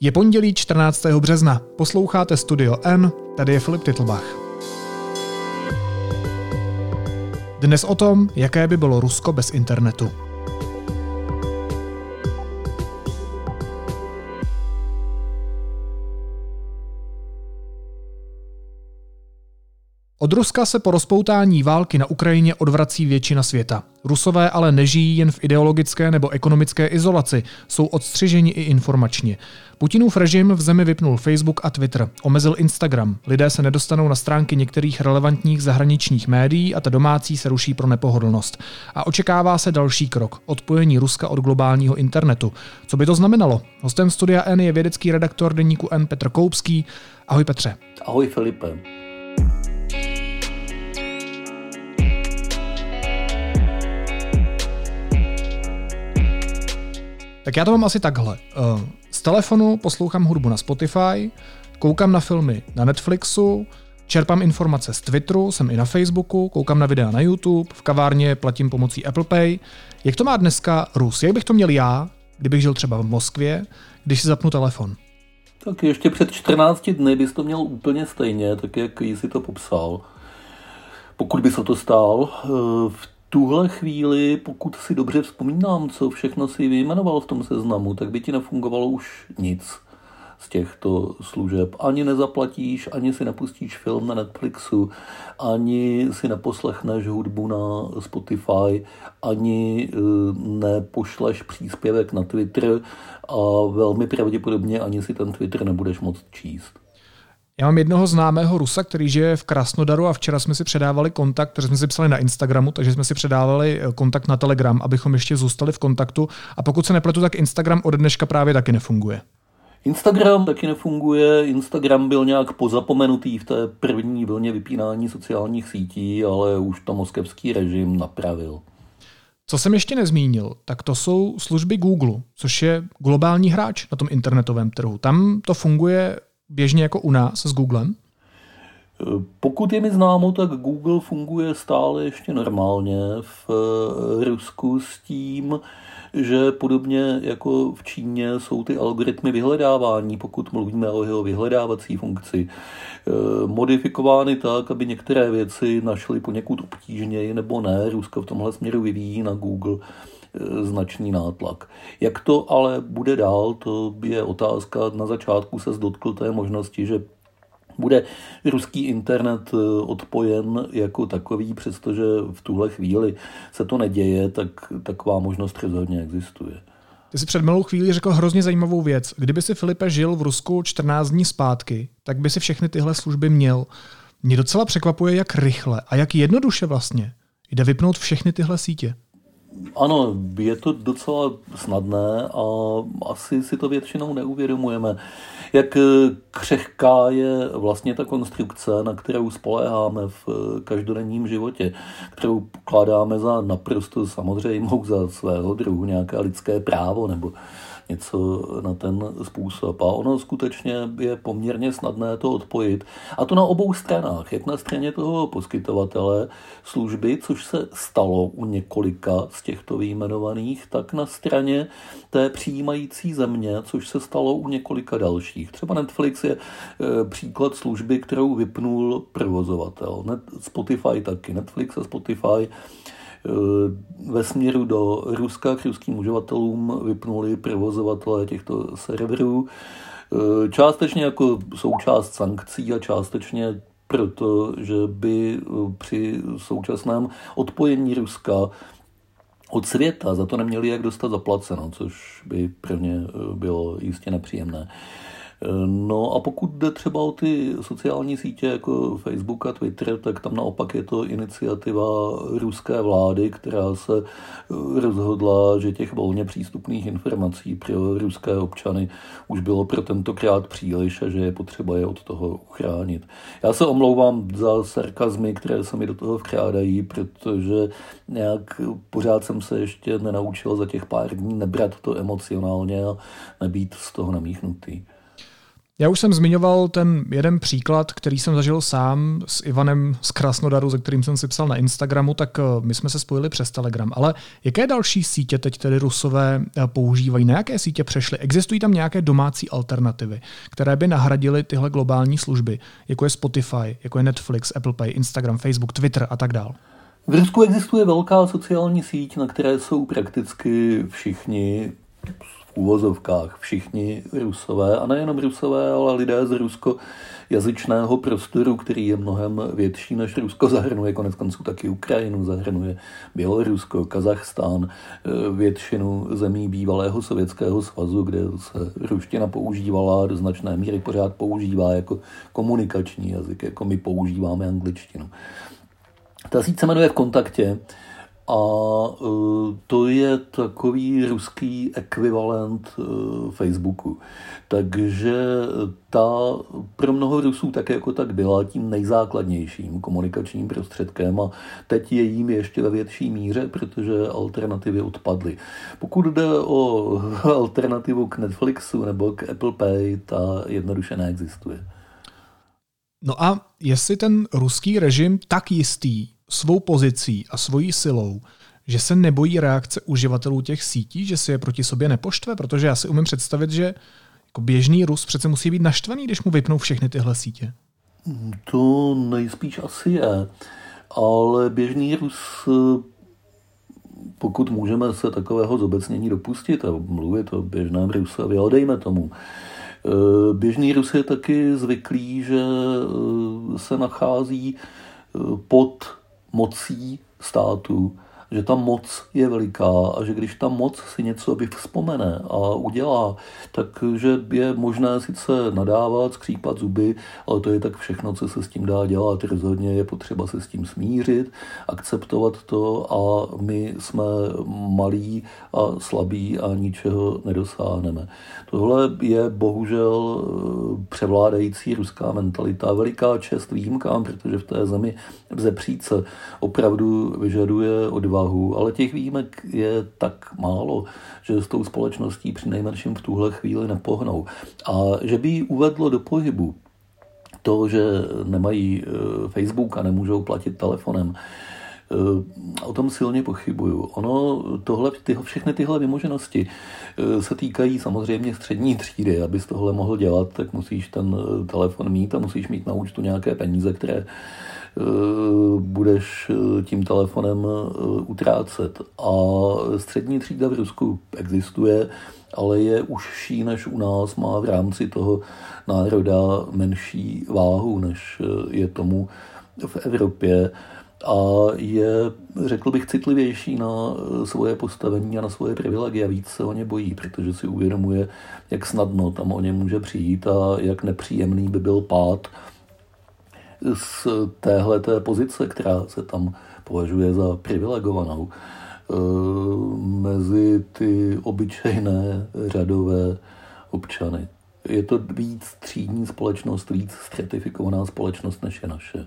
Je pondělí 14. března. Posloucháte Studio N, tady je Filip Titlbach. Dnes o tom, jaké by bylo Rusko bez internetu. Od Ruska se po rozpoutání války na Ukrajině odvrací většina světa. Rusové ale nežijí jen v ideologické nebo ekonomické izolaci, jsou odstřiženi i informačně. Putinův režim v zemi vypnul Facebook a Twitter, omezil Instagram, lidé se nedostanou na stránky některých relevantních zahraničních médií a ta domácí se ruší pro nepohodlnost. A očekává se další krok, odpojení Ruska od globálního internetu. Co by to znamenalo? Hostem studia N je vědecký redaktor deníku N Petr Koupský. Ahoj Petře. Ahoj Filipe. Tak já to mám asi takhle. Eh, z telefonu poslouchám hudbu na Spotify, koukám na filmy na Netflixu, čerpám informace z Twitteru, jsem i na Facebooku, koukám na videa na YouTube, v kavárně platím pomocí Apple Pay. Jak to má dneska Rus? Jak bych to měl já, kdybych žil třeba v Moskvě, když si zapnu telefon? Tak ještě před 14 dny bys to měl úplně stejně, tak jak jsi to popsal. Pokud by se to stál, eh, v tuhle chvíli, pokud si dobře vzpomínám, co všechno si vyjmenoval v tom seznamu, tak by ti nefungovalo už nic z těchto služeb. Ani nezaplatíš, ani si nepustíš film na Netflixu, ani si neposlechneš hudbu na Spotify, ani eh, nepošleš příspěvek na Twitter a velmi pravděpodobně ani si ten Twitter nebudeš moct číst. Já mám jednoho známého Rusa, který žije v Krasnodaru a včera jsme si předávali kontakt, který jsme si psali na Instagramu, takže jsme si předávali eh, kontakt na Telegram, abychom ještě zůstali v kontaktu. A pokud se nepletu, tak Instagram od dneška právě taky nefunguje. Instagram taky nefunguje. Instagram byl nějak pozapomenutý v té první vlně vypínání sociálních sítí, ale už to moskevský režim napravil. Co jsem ještě nezmínil, tak to jsou služby Google, což je globální hráč na tom internetovém trhu. Tam to funguje běžně jako u nás s Googlem? Pokud je mi známo, tak Google funguje stále ještě normálně v eh, Rusku s tím, že podobně jako v Číně jsou ty algoritmy vyhledávání, pokud mluvíme o jeho vyhledávací funkci, eh, modifikovány tak, aby některé věci našly poněkud obtížněji nebo ne. Rusko v tomhle směru vyvíjí na Google značný nátlak. Jak to ale bude dál, to je otázka. Na začátku se dotkl té možnosti, že bude ruský internet eh, odpojen jako takový, přestože v tuhle chvíli se to neděje, tak taková možnost rozhodně existuje. Ty jsi před malou chvíli řekl hrozně zajímavou věc. Kdyby si Filipe žil v Rusku 14 dní zpátky, tak by si všechny tyhle služby měl. Mě docela překvapuje, jak rychle a jak jednoduše vlastně jde vypnout všechny tyhle sítě. Ano, je to docela snadné a asi si to většinou neuvědomujeme. Jak křehká je vlastně ta konstrukce, na kterou spoléháme v každodenním životě, kterou pokládáme za naprosto samozřejmou za svého druhu nějaké lidské právo nebo něco na ten způsob. A ono skutečně je poměrně snadné to odpojit. A to na obou stranách, jak na straně toho poskytovatele služby, což se stalo u několika z těchto výjmenovaných, tak na straně té přijímající země, což se stalo u několika dalších. Třeba Netflix je e, příklad služby, kterou vypnul provozovatel. Spotify taky. Netflix a Spotify ve směru do Ruska k ruským uživatelům vypnuli provozovatelé těchto serverů. Eh, částečně jako součást sankcí a částečně proto, že by eh, při současném odpojení Ruska od světa za to neměli jak dostat zaplaceno, což by pro ně bylo jistě nepříjemné. No a pokud jde třeba o ty sociální sítě jako Facebook a Twitter, tak tam naopak je to iniciativa ruské vlády, která se rozhodla, že těch volně přístupných informací pro ruské občany už bylo pro tentokrát příliš a že je potřeba je od toho uchránit. Já se omlouvám za sarkazmy, které se mi do toho vkrádají, protože nějak pořád jsem se ještě nenaučil za těch pár dní nebrat to emocionálně a nebýt z toho namíchnutý. Já už jsem zmiňoval ten jeden příklad, který jsem zažil sám s Ivanem z Krasnodaru, se kterým jsem si psal na Instagramu, tak eh, my jsme se spojili přes Telegram. Ale jaké další sítě teď tedy Rusové eh, používají? Na jaké sítě přešly? Existují tam nějaké domácí alternativy, které by nahradily tyhle globální služby, jako je Spotify, jako je Netflix, Apple Pay, Instagram, Facebook, Twitter a tak dále? V Rusku existuje velká sociální síť, na které jsou prakticky všichni úvozovkách všichni rusové, a nejenom rusové, ale lidé z ruskojazyčného prostoru, který je mnohem větší než Rusko, zahrnuje konec konců taky Ukrajinu, zahrnuje Bělorusko, Kazachstán, eh, většinu zemí bývalého Sovětského svazu, kde se ruština používala do značné míry pořád používá jako komunikační jazyk, jako my používáme angličtinu. Ta síť se jmenuje v kontaktě a e, to je takový ruský ekvivalent e, Facebooku. Takže ta pro mnoho Rusů tak jako tak byla tím nejzákladnějším komunikačním prostředkem a teď je jím ještě ve větší míře, protože alternativy odpadly. Pokud jde o alternativu k Netflixu nebo k Apple Pay, ta jednoduše neexistuje. No a jestli ten ruský režim tak jistý svou pozicí a svojí silou, že se nebojí reakce uživatelů těch sítí, že si je proti sobě nepoštve, protože já si umím představit, že jako běžný Rus přece musí být naštvaný, když mu vypnou všechny tyhle sítě. To nejspíš asi je, ale běžný Rus, pokud můžeme se takového zobecnění dopustit a mluvit o běžném Rusovi, ale dejme tomu, Běžný Rus je taky zvyklý, že se nachází pod mocí státu, že ta moc je veliká a že když ta moc si něco vzpomene a udělá, takže je možné sice nadávat, skřípat zuby, ale to je tak všechno, co se s tím dá dělat. Rozhodně je potřeba se s tím smířit, akceptovat to a my jsme malí a slabí a ničeho nedosáhneme. Tohle je bohužel eh, převládající ruská mentalita. Veliká čest výjimkám, protože v té zemi vzepřít se opravdu vyžaduje odvahu, ale těch výjimek je tak málo, že s tou společností při nejmenším v tuhle chvíli nepohnou. A že by ji uvedlo do pohybu, to, že nemají eh, Facebook a nemůžou platit telefonem, O tom silně pochybuju. Ono, tohle, tyho, všechny tyhle vymoženosti eh, se týkají samozřejmě střední třídy. Abys tohle mohl dělat, tak musíš ten telefon mít a musíš mít na účtu nějaké peníze, které budeš tím telefonem utrácet. A střední třída v Rusku existuje, ale je užší než u nás, má v rámci toho národa menší váhu, než je tomu v Evropě a je, řekl bych, citlivější na eh, svoje postavení a na svoje privilegia. Víc se o ně bojí, protože si uvědomuje, jak snadno tam o ně může přijít a jak nepříjemný by byl pád z téhle té pozice, která se tam považuje za privilegovanou eh, mezi ty obyčejné řadové občany. Je to víc třídní společnost, víc stratifikovaná společnost, než je naše.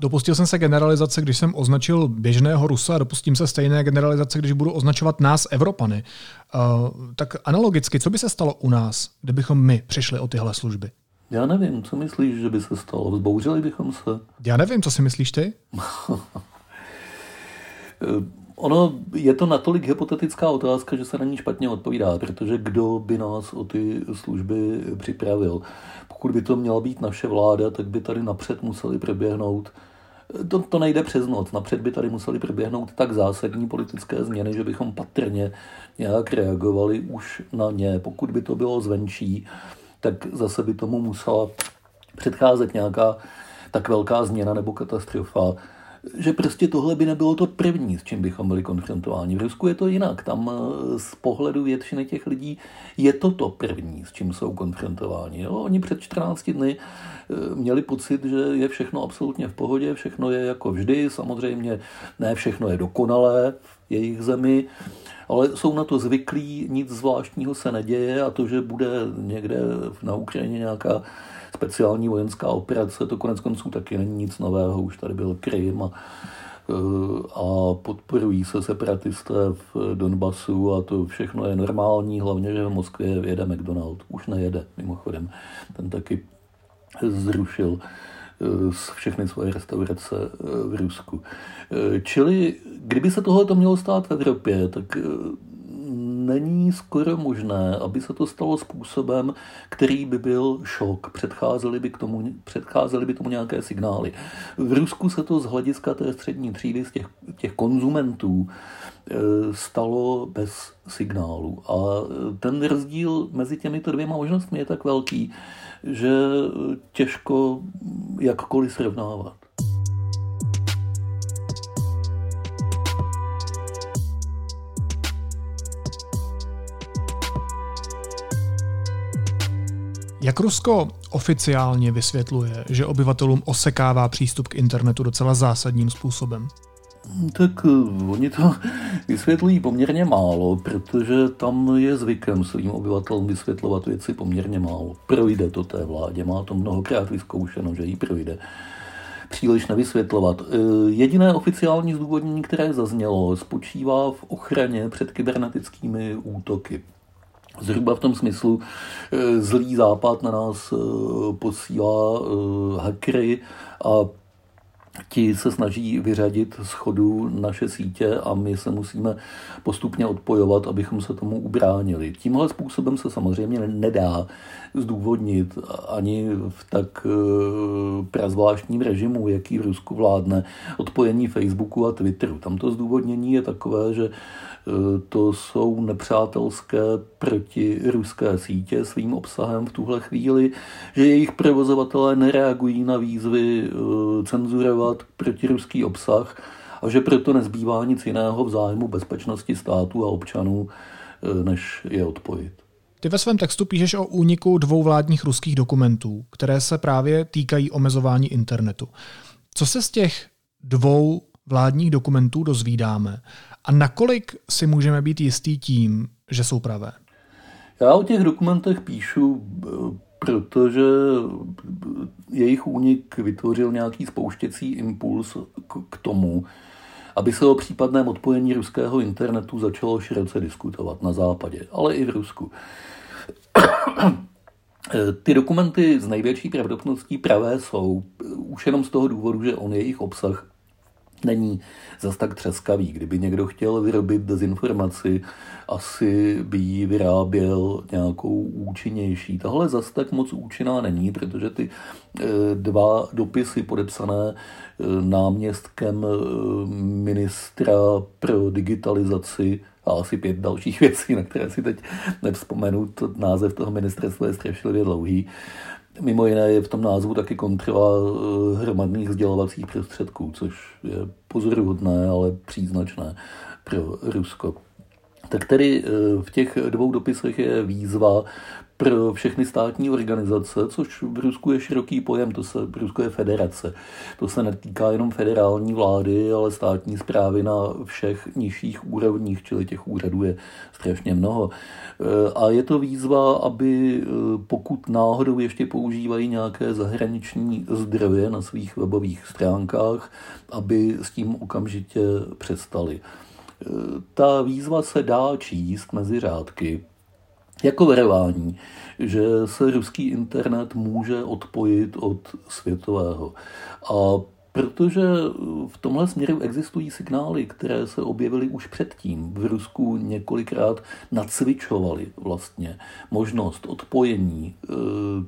Dopustil jsem se generalizace, když jsem označil běžného Rusa, dopustím se stejné generalizace, když budu označovat nás, Evropany. Uh, tak analogicky, co by se stalo u nás, kdybychom my přišli o tyhle služby? Já nevím, co myslíš, že by se stalo? Vzbouřili bychom se? Já nevím, co si myslíš ty? Ono je to natolik hypotetická otázka, že se na ní špatně odpovídá, protože kdo by nás o ty služby připravil? Pokud by to měla být naše vláda, tak by tady napřed museli proběhnout to, to nejde přes noc. Napřed by tady museli proběhnout tak zásadní politické změny, že bychom patrně nějak reagovali už na ně. Pokud by to bylo zvenčí, tak zase by tomu musela předcházet nějaká tak velká změna nebo katastrofa, že prostě tohle by nebylo to první, s čím bychom byli konfrontováni. V Rusku je to jinak. Tam eh, z pohledu většiny těch lidí je to to první, s čím jsou konfrontováni. Jo? Oni před 14 dny eh, měli pocit, že je všechno absolutně v pohodě, všechno je jako vždy. Samozřejmě ne všechno je dokonalé v jejich zemi, ale jsou na to zvyklí, nic zvláštního se neděje a to, že bude někde na Ukrajině nějaká speciální vojenská operace, to konec konců taky není nic nového, už tady byl Krym a a podporují se separatisté v Donbasu a to všechno je normální, hlavně, že v Moskvě jede McDonald. Už nejede, mimochodem. Ten taky zrušil všechny svoje restaurace v Rusku. Čili kdyby se tohle mělo stát v Evropě, tak není skoro možné, aby se to stalo způsobem, který by byl šok. Předcházely by, k tomu, předcházely by tomu nějaké signály. V Rusku se to z hlediska té střední třídy, z těch, těch konzumentů, e, stalo bez signálu. A ten rozdíl mezi těmito dvěma možnostmi je tak velký, že těžko jakkoliv srovnávat. Jak Rusko oficiálně vysvětluje, že obyvatelům osekává přístup k internetu docela zásadním způsobem? Tak eh, oni to vysvětlují poměrně málo, protože tam je zvykem svým obyvatelům vysvětlovat věci poměrně málo. Projde to té vládě, má to mnohokrát vyzkoušeno, že jí projde příliš nevysvětlovat. Eh, jediné oficiální zdůvodnění, které zaznělo, spočívá v ochraně před kybernetickými útoky. Zhruba v tom smyslu eh, zlý západ na nás eh, posílá eh, hackery a ti se snaží vyřadit z chodu naše sítě a my se musíme postupně odpojovat, abychom se tomu ubránili. Tímhle způsobem se samozřejmě nedá zdůvodnit ani v tak prazvláštním režimu, jaký v Rusku vládne, odpojení Facebooku a Twitteru. Tam to zdůvodnění je takové, že to jsou nepřátelské protiruské sítě svým obsahem v tuhle chvíli, že jejich provozovatelé nereagují na výzvy eh, cenzurovat protiruský obsah a že proto nezbývá nic jiného v zájmu bezpečnosti státu a občanů, eh, než je odpojit. Ty ve svém textu píšeš o úniku dvou vládních ruských dokumentů, které se právě týkají omezování internetu. Co se z těch dvou vládních dokumentů dozvídáme a nakolik si můžeme být jistý tím, že jsou pravé? Já o těch dokumentech píšu, protože jejich únik vytvořil nějaký spouštěcí impuls k tomu, aby se o případném odpojení ruského internetu začalo široce diskutovat na západě, ale i v Rusku. Ty dokumenty z největší pravděpodobností pravé jsou už jenom z toho důvodu, že on jejich obsah není zas tak třeskavý. Kdyby někdo chtěl vyrobit dezinformaci, asi by ji vyráběl nějakou účinnější. Tahle zas tak moc účinná není, protože ty eh, dva dopisy podepsané eh, náměstkem eh, ministra pro digitalizaci a asi pět dalších věcí, na které si teď nevzpomenu. To název toho ministerstva je strašlivě dlouhý. Mimo jiné je v tom názvu taky kontrola eh, hromadných sdělovacích prostředků, což je pozoruhodné, ale příznačné pro Rusko. Tak tedy eh, v těch dvou dopisech je výzva pro všechny státní organizace, což v Rusku je široký pojem, to se, v Rusku je federace. To se netýká jenom federální vlády, ale státní zprávy na všech nižších úrovních, čili těch úřadů je strašně mnoho. E, a je to výzva, aby e, pokud náhodou ještě používají nějaké zahraniční zdroje na svých webových stránkách, aby s tím okamžitě přestali. Ta výzva se dá číst mezi řádky, jako varování, že se ruský internet může odpojit od světového. A Protože v tomhle směru existují signály, které se objevily už předtím. V Rusku několikrát nacvičovali vlastně možnost odpojení e,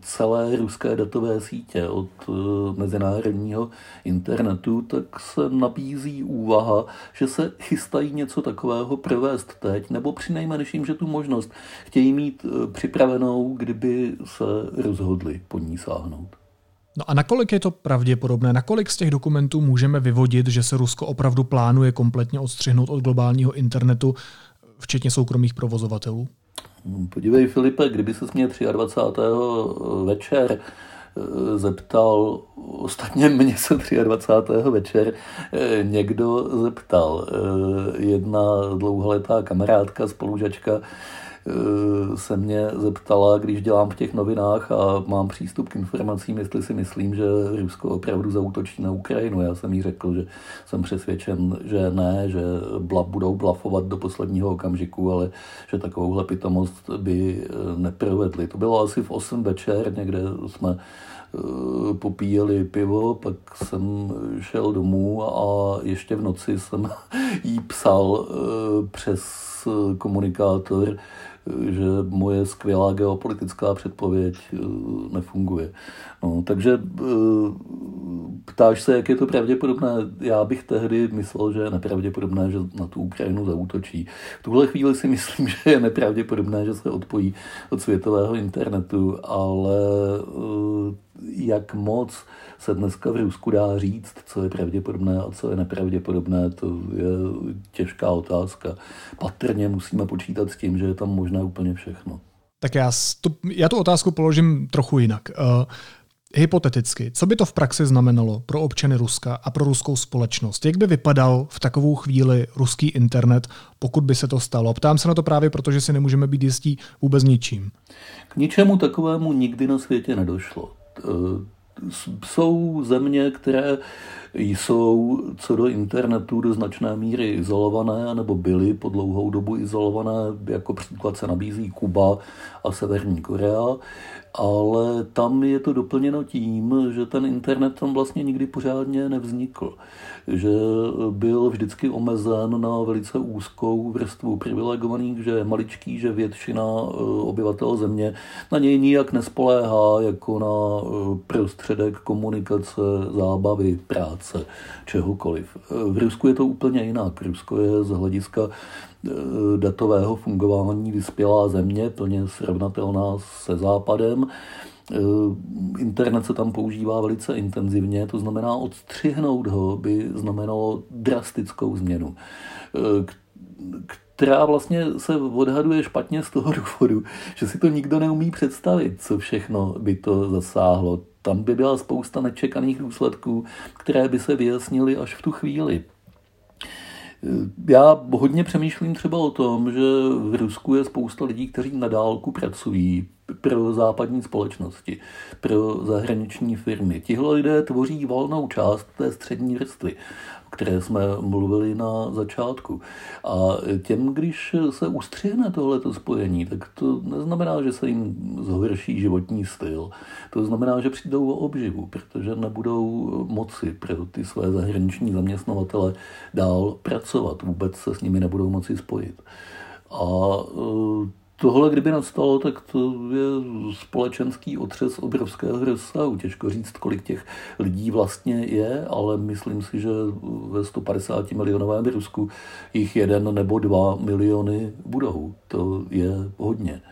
celé ruské datové sítě od e, mezinárodního internetu, tak se nabízí úvaha, že se chystají něco takového provést teď, nebo přinejmenším, že tu možnost chtějí mít připravenou, kdyby se rozhodli po ní sáhnout. No a nakolik je to pravděpodobné? Nakolik z těch dokumentů můžeme vyvodit, že se Rusko opravdu plánuje kompletně odstřihnout od globálního internetu, včetně soukromých provozovatelů? Podívej, Filipe, kdyby se mě 23. večer eh, zeptal, ostatně mě se 23. večer eh, někdo zeptal, eh, jedna dlouholetá kamarádka, spolužačka, se mě zeptala, když dělám v těch novinách a mám přístup k informacím, jestli si myslím, že Rusko opravdu zautočí na Ukrajinu. Já jsem jí řekl, že jsem přesvědčen, že ne, že bla, budou blafovat do posledního okamžiku, ale že takovouhle pitomost by neprovedli. To bylo asi v 8 večer, někde jsme Eh, popíjeli pivo, pak jsem šel domů a ještě v noci jsem jí psal eh, přes komunikátor, že moje skvělá geopolitická předpověď eh, nefunguje. No, takže eh, ptáš se, jak je to pravděpodobné. Já bych tehdy myslel, že je nepravděpodobné, že na tu Ukrajinu zautočí. V tuhle chvíli si myslím, že je nepravděpodobné, že se odpojí od světového internetu, ale eh, jak moc se dneska v Rusku dá říct, co je pravděpodobné a co je nepravděpodobné, to je těžká otázka. Patrně musíme počítat s tím, že je tam možná úplně všechno. Tak já, tu, já tu otázku položím trochu jinak. Uh, hypoteticky, co by to v praxi znamenalo pro občany Ruska a pro ruskou společnost? Jak by vypadal v takovou chvíli ruský internet, pokud by se to stalo? Ptám se na to právě proto, že si nemůžeme být jistí vůbec ničím. K ničemu takovému nikdy na světě nedošlo. Jsou země, které jsou co do internetu do značné míry izolované, nebo byly po dlouhou dobu izolované, jako příklad se nabízí Kuba a Severní Korea ale tam je to doplněno tím, že ten internet tam vlastně nikdy pořádně nevznikl. Že byl vždycky omezen na velice úzkou vrstvu privilegovaných, že je maličký, že většina eh, obyvatel země na něj nijak nespoléhá jako na eh, prostředek komunikace, zábavy, práce, čehokoliv. Eh, v Rusku je to úplně jinak. Rusko je z hlediska datového fungování vyspělá země, plně srovnatelná se západem. Eh, internet se tam používá velice intenzivně, to znamená odstřihnout ho by znamenalo drastickou změnu, eh, která vlastně se odhaduje špatně z toho důvodu, že si to nikdo neumí představit, co všechno by to zasáhlo. Tam by byla spousta nečekaných důsledků, které by se vyjasnily až v tu chvíli. Já hodně přemýšlím třeba o tom, že v Rusku je spousta lidí, kteří na dálku pracují pro západní společnosti, pro zahraniční firmy. Tihle lidé tvoří volnou část té střední vrstvy které jsme mluvili na začátku. A těm, když se ustřihne tohleto spojení, tak to neznamená, že se jim zhorší životní styl. To znamená, že přijdou o obživu, protože nebudou moci pro ty své zahraniční zaměstnavatele dál pracovat. Vůbec se s nimi nebudou moci spojit. A Tohle, kdyby nastalo, tak to je společenský otřes obrovského rozsahu. Těžko říct, kolik těch lidí vlastně je, ale myslím si, že ve 150 milionovém Rusku jich jeden nebo dva miliony budou. To je hodně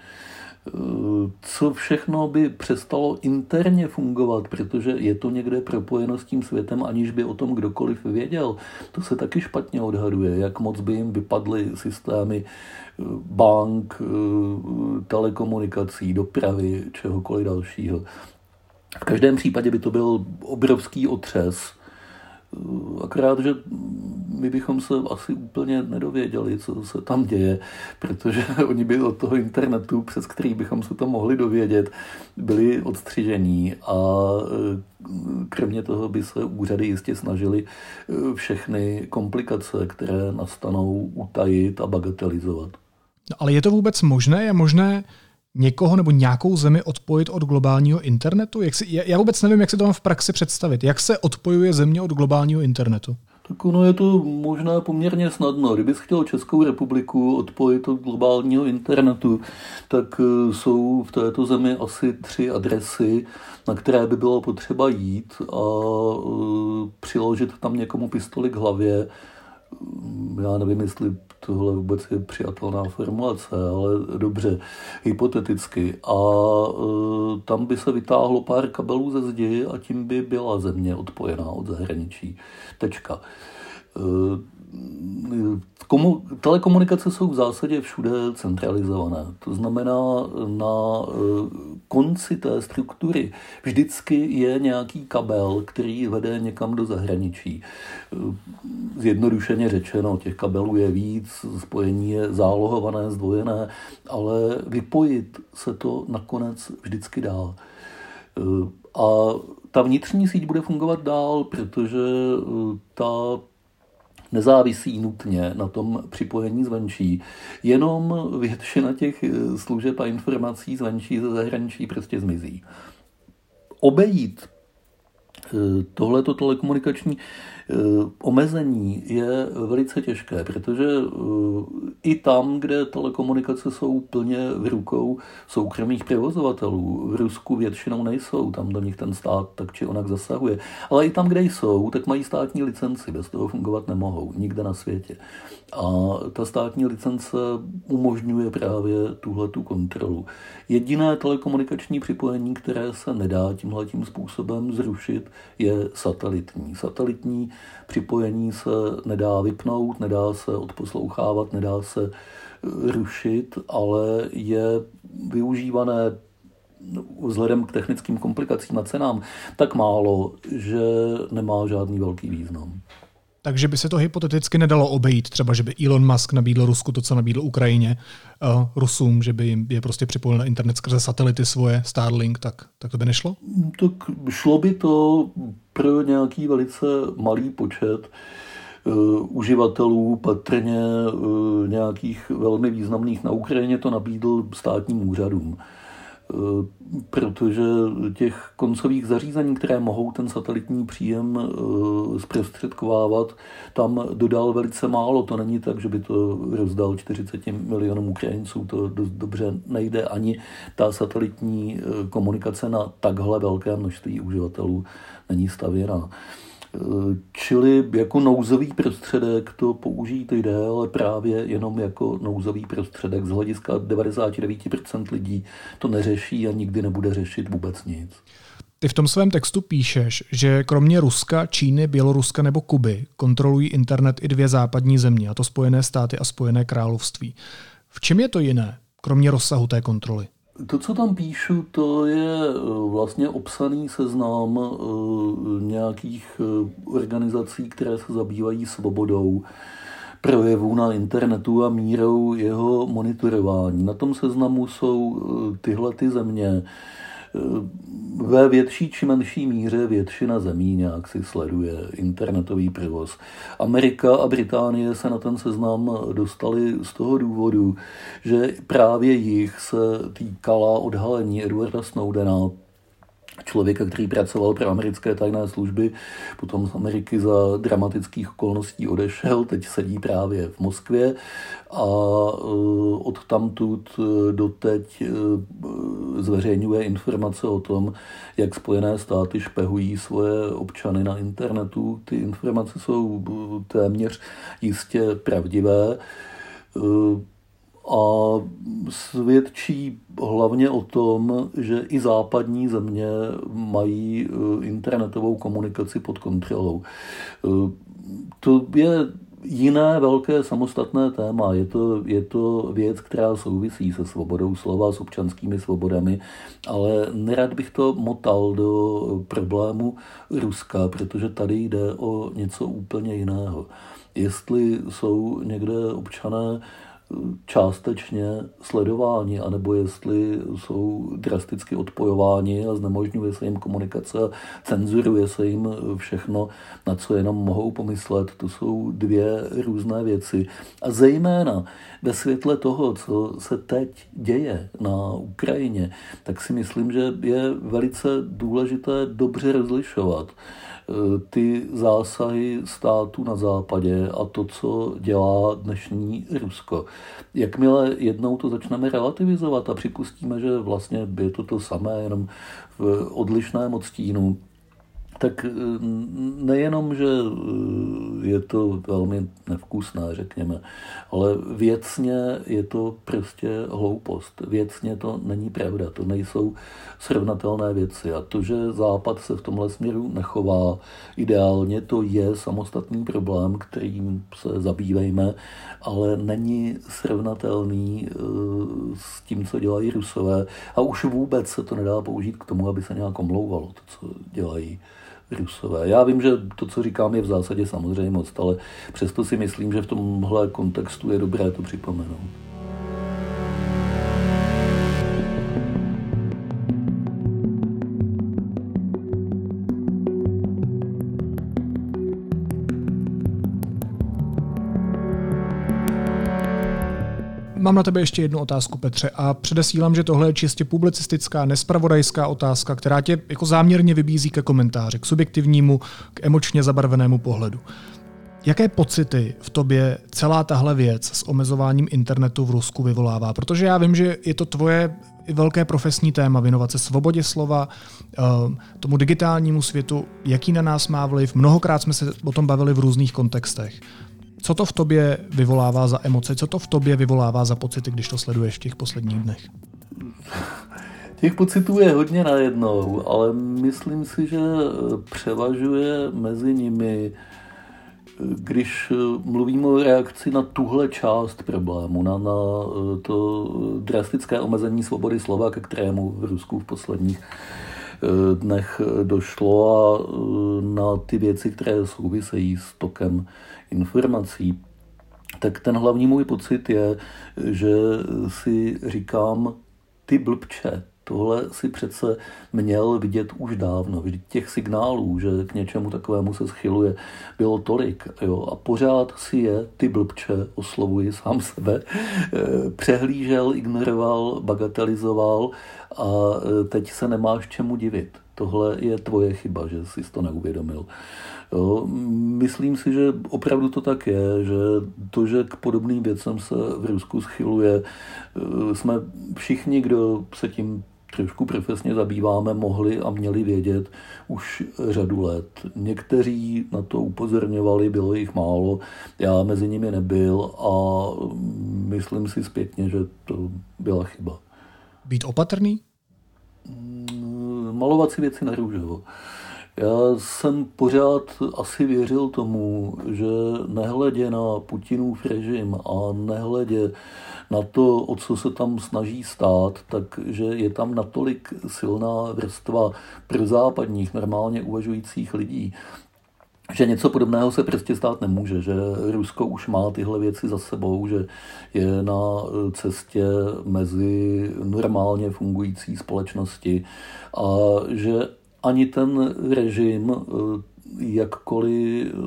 co všechno by přestalo interně fungovat, protože je to někde propojeno s tím světem, aniž by o tom kdokoliv věděl. To se taky špatně odhaduje, jak moc by jim vypadly systémy eh, bank, eh, telekomunikací, dopravy, čehokoliv dalšího. V každém případě by to byl obrovský otřes, Akorát, že my bychom se asi úplně nedověděli, co se tam děje, protože oni by od toho internetu, přes který bychom se to mohli dovědět, byli odstřižení a e, kromě toho by se úřady jistě snažili e, všechny komplikace, které nastanou, utajit a bagatelizovat. No, ale je to vůbec možné? Je možné někoho nebo nějakou zemi odpojit od globálního internetu? Jak si, já vůbec nevím, jak si to mám v praxi představit. Jak se odpojuje země od globálního internetu? Tak ono je to možná poměrně snadno. Kdybys chtěl Českou republiku odpojit od globálního internetu, tak e, jsou v této zemi asi tři adresy, na které by bylo potřeba jít a e, přiložit tam někomu pistoli k hlavě. Já nevím, jestli tohle vůbec je přijatelná formulace, ale dobře, hypoteticky. A e, tam by se vytáhlo pár kabelů ze zdi a tím by byla země odpojená od zahraničí. Tečka. Komu, telekomunikace jsou v zásadě všude centralizované. To znamená, na eh, konci té struktury vždycky je nějaký kabel, který vede někam do zahraničí. Eh, zjednodušeně řečeno, těch kabelů je víc, spojení je zálohované, zdvojené, ale vypojit se to nakonec vždycky dá. Eh, a ta vnitřní síť bude fungovat dál, protože ta nezávisí nutně na tom připojení zvenčí. Jenom většina těch eh, služeb a informací zvenčí ze zahraničí prostě zmizí. Obejít tohleto telekomunikační eh, omezení je velice těžké, protože eh, i tam, kde telekomunikace jsou plně v rukou soukromých provozovatelů, v Rusku většinou nejsou, tam do nich ten stát tak či onak zasahuje, ale i tam, kde jsou, tak mají státní licenci, bez toho fungovat nemohou, nikde na světě. A ta státní licence umožňuje právě tuhle tu kontrolu. Jediné telekomunikační připojení, které se nedá tímhle tím způsobem zrušit, je satelitní. Satelitní připojení se nedá vypnout, nedá se odposlouchávat, nedá se eh, rušit, ale je využívané vzhledem k technickým komplikacím a cenám tak málo, že nemá žádný velký význam. Takže by se to hypoteticky nedalo obejít, třeba že by Elon Musk nabídl Rusku to, co nabídl Ukrajině, uh, Rusům, že by jim je prostě připojil na internet skrze satelity svoje, Starlink, tak, tak to by nešlo? Tak šlo by to pro nějaký velice malý počet uh, uživatelů, patrně uh, nějakých velmi významných na Ukrajině to nabídl státním úřadům. Eh, protože těch koncových zařízení, které mohou ten satelitní příjem eh, zprostředkovávat, tam dodal velice málo. To není tak, že by to rozdal 40 milionům Ukrajinců, to dost dobře nejde. Ani ta satelitní eh, komunikace na takhle velké množství uživatelů není stavěná. Čili jako nouzový prostředek to použít jde, ale právě jenom jako nouzový prostředek. Z hlediska 99% lidí to neřeší a nikdy nebude řešit vůbec nic. Ty v tom svém textu píšeš, že kromě Ruska, Číny, Běloruska nebo Kuby kontrolují internet i dvě západní země, a to Spojené státy a Spojené království. V čem je to jiné, kromě rozsahu té kontroly? To, co tam píšu, to je eh, vlastně obsaný seznam eh, nějakých eh, organizací, které se zabývají svobodou projevů na internetu a mírou jeho monitorování. Na tom seznamu jsou tyhle ty země, ve větší či menší míře většina zemí nějak si sleduje internetový provoz. Amerika a Británie se na ten seznam dostali z toho důvodu, že právě jich se týkala odhalení Edwarda Snowdena, člověka, který pracoval pro americké tajné služby, potom z Ameriky za dramatických okolností odešel, teď sedí právě v Moskvě a eh, od tamtud eh, doteď eh, zveřejňuje informace o tom, jak Spojené státy špehují svoje občany na internetu. Ty informace jsou téměř jistě pravdivé a svědčí hlavně o tom, že i západní země mají eh, internetovou komunikaci pod kontrolou. Eh, to je jiné velké samostatné téma. Je to, je to věc, která souvisí se svobodou slova, s občanskými svobodami, ale nerad bych to motal do problému Ruska, protože tady jde o něco úplně jiného. Jestli jsou někde občané částečně sledováni, anebo jestli jsou drasticky odpojováni a znemožňuje se jim komunikace cenzuruje se jim všechno, na co jenom mohou pomyslet. To jsou dvě různé věci. A zejména ve světle toho, co se teď děje na Ukrajině, tak si myslím, že je velice důležité dobře rozlišovat ty zásahy států na západě a to, co dělá dnešní Rusko. Jakmile jednou to začneme relativizovat a připustíme, že vlastně je to to samé, jenom v odlišném odstínu, tak nejenom, že je to velmi nevkusné, řekněme, ale věcně je to prostě hloupost. Věcně to není pravda, to nejsou srovnatelné věci. A to, že Západ se v tomhle směru nechová ideálně, to je samostatný problém, kterým se zabývejme, ale není srovnatelný eh, s tím, co dělají Rusové. A už vůbec se to nedá použít k tomu, aby se nějak omlouvalo to, co dělají Rusové. Já vím, že to, co říkám, je v zásadě samozřejmost, ale přesto si myslím, že v tomhle kontextu je dobré to připomenout. Mám na tebe ještě jednu otázku, Petře, a předesílám, že tohle je čistě publicistická, nespravodajská otázka, která tě jako záměrně vybízí ke komentáři, k subjektivnímu, k emočně zabarvenému pohledu. Jaké pocity v tobě celá tahle věc s omezováním internetu v Rusku vyvolává? Protože já vím, že je to tvoje velké profesní téma věnovat se svobodě slova, eh, tomu digitálnímu světu, jaký na nás má vliv. Mnohokrát jsme se o tom bavili v různých kontextech. Co to v tobě vyvolává za emoce? Co to v tobě vyvolává za pocity, když to sleduješ v těch posledních dnech? Těch pocitů je hodně najednou, ale myslím si, že převažuje mezi nimi, když mluvíme o reakci na tuhle část problému, na, na to drastické omezení svobody slova, ke kterému v Rusku v posledních dnech došlo a na ty věci, které souvisejí s tokem informací, tak ten hlavní můj pocit je, že si říkám, ty blbče, tohle si přece měl vidět už dávno. Těch signálů, že k něčemu takovému se schyluje, bylo tolik. Jo? A pořád si je, ty blbče, oslovuji sám sebe, eh, přehlížel, ignoroval, bagatelizoval a eh, teď se nemáš čemu divit. Tohle je tvoje chyba, že jsi to neuvědomil. Jo, myslím si, že opravdu to tak je, že to, že k podobným věcem se v Rusku schyluje, eh, jsme všichni, kdo se tím trošku profesně zabýváme, mohli a měli vědět už řadu let. Někteří na to upozorňovali, bylo jich málo, já mezi nimi nebyl a myslím si zpětně, že to byla chyba. Být opatrný? Malovat si věci na růžovo. Já jsem pořád asi věřil tomu, že nehledě na Putinův režim a nehledě na to, o co se tam snaží stát, takže je tam natolik silná vrstva prozápadních, normálně uvažujících lidí, že něco podobného se prostě stát nemůže, že Rusko už má tyhle věci za sebou, že je na cestě mezi normálně fungující společnosti a že ani ten režim, eh, jakkoliv eh,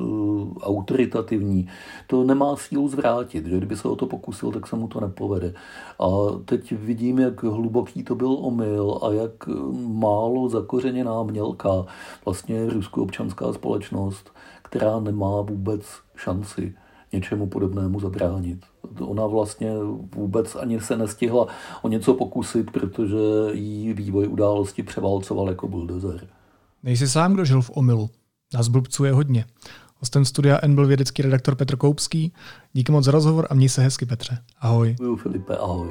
autoritativní, to nemá sílu zvrátit. Že kdyby se o to pokusil, tak se mu to nepovede. A teď vidím, jak hluboký to byl omyl a jak málo zakořeněná mělká vlastně ruskou občanská společnost, která nemá vůbec šanci něčemu podobnému zabránit. Ona vlastně vůbec ani se nestihla o něco pokusit, protože jí vývoj události převálcoval jako buldozer. Nejsi sám, kdo žil v omilu. Nás blbců je hodně. Hostem studia N byl vědecký redaktor Petr Koupský. Díky moc za rozhovor a měj se hezky, Petře. Ahoj. Děkuji, Filipe, ahoj.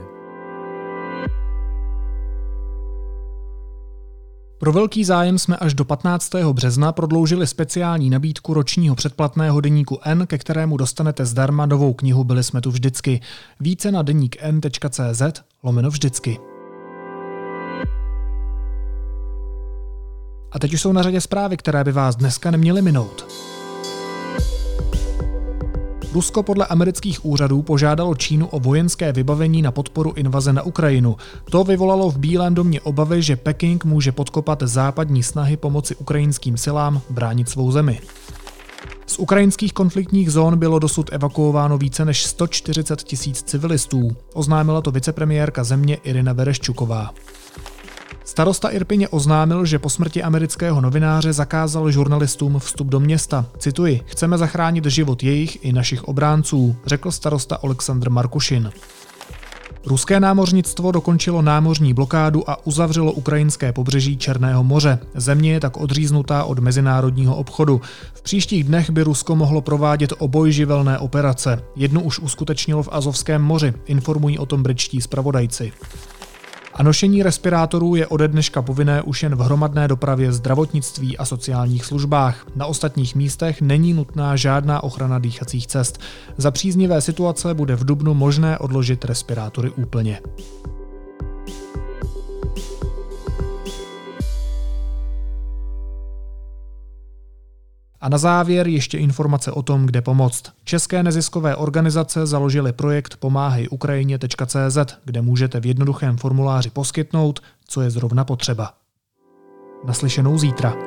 Pro velký zájem jsme až do 15. března prodloužili speciální nabídku ročního předplatného deníku N, ke kterému dostanete zdarma novou knihu Byli jsme tu vždycky. Více na deník n.cz lomeno vždycky. A teď už jsou na řadě zprávy, které by vás dneska neměly minout. Rusko podle amerických úřadů požádalo Čínu o vojenské vybavení na podporu invaze na Ukrajinu. To vyvolalo v Bílém domě obavy, že Peking může podkopat západní snahy pomoci ukrajinským silám bránit svou zemi. Z ukrajinských konfliktních zón bylo dosud evakuováno více než 140 tisíc civilistů, oznámila to vicepremiérka země Irina Vereščuková. Starosta Irpině oznámil, že po smrti amerického novináře zakázal žurnalistům vstup do města. Cituji, chceme zachránit život jejich i našich obránců, řekl starosta Aleksandr Markušin. Ruské námořnictvo dokončilo námořní blokádu a uzavřelo ukrajinské pobřeží Černého moře. Země je tak odříznutá od mezinárodního obchodu. V příštích dnech by Rusko mohlo provádět obojživelné operace. Jednu už uskutečnilo v Azovském moři, informují o tom britští zpravodajci. A nošení respirátorů je ode dneška povinné už jen v hromadné dopravě, zdravotnictví a sociálních službách. Na ostatních místech není nutná žádná ochrana dýchacích cest. Za příznivé situace bude v Dubnu možné odložit respirátory úplně. A na závěr ještě informace o tom, kde pomoct. České neziskové organizace založily projekt pomáhejukrajině.cz, kde můžete v jednoduchém formuláři poskytnout, co je zrovna potřeba. Naslyšenou zítra.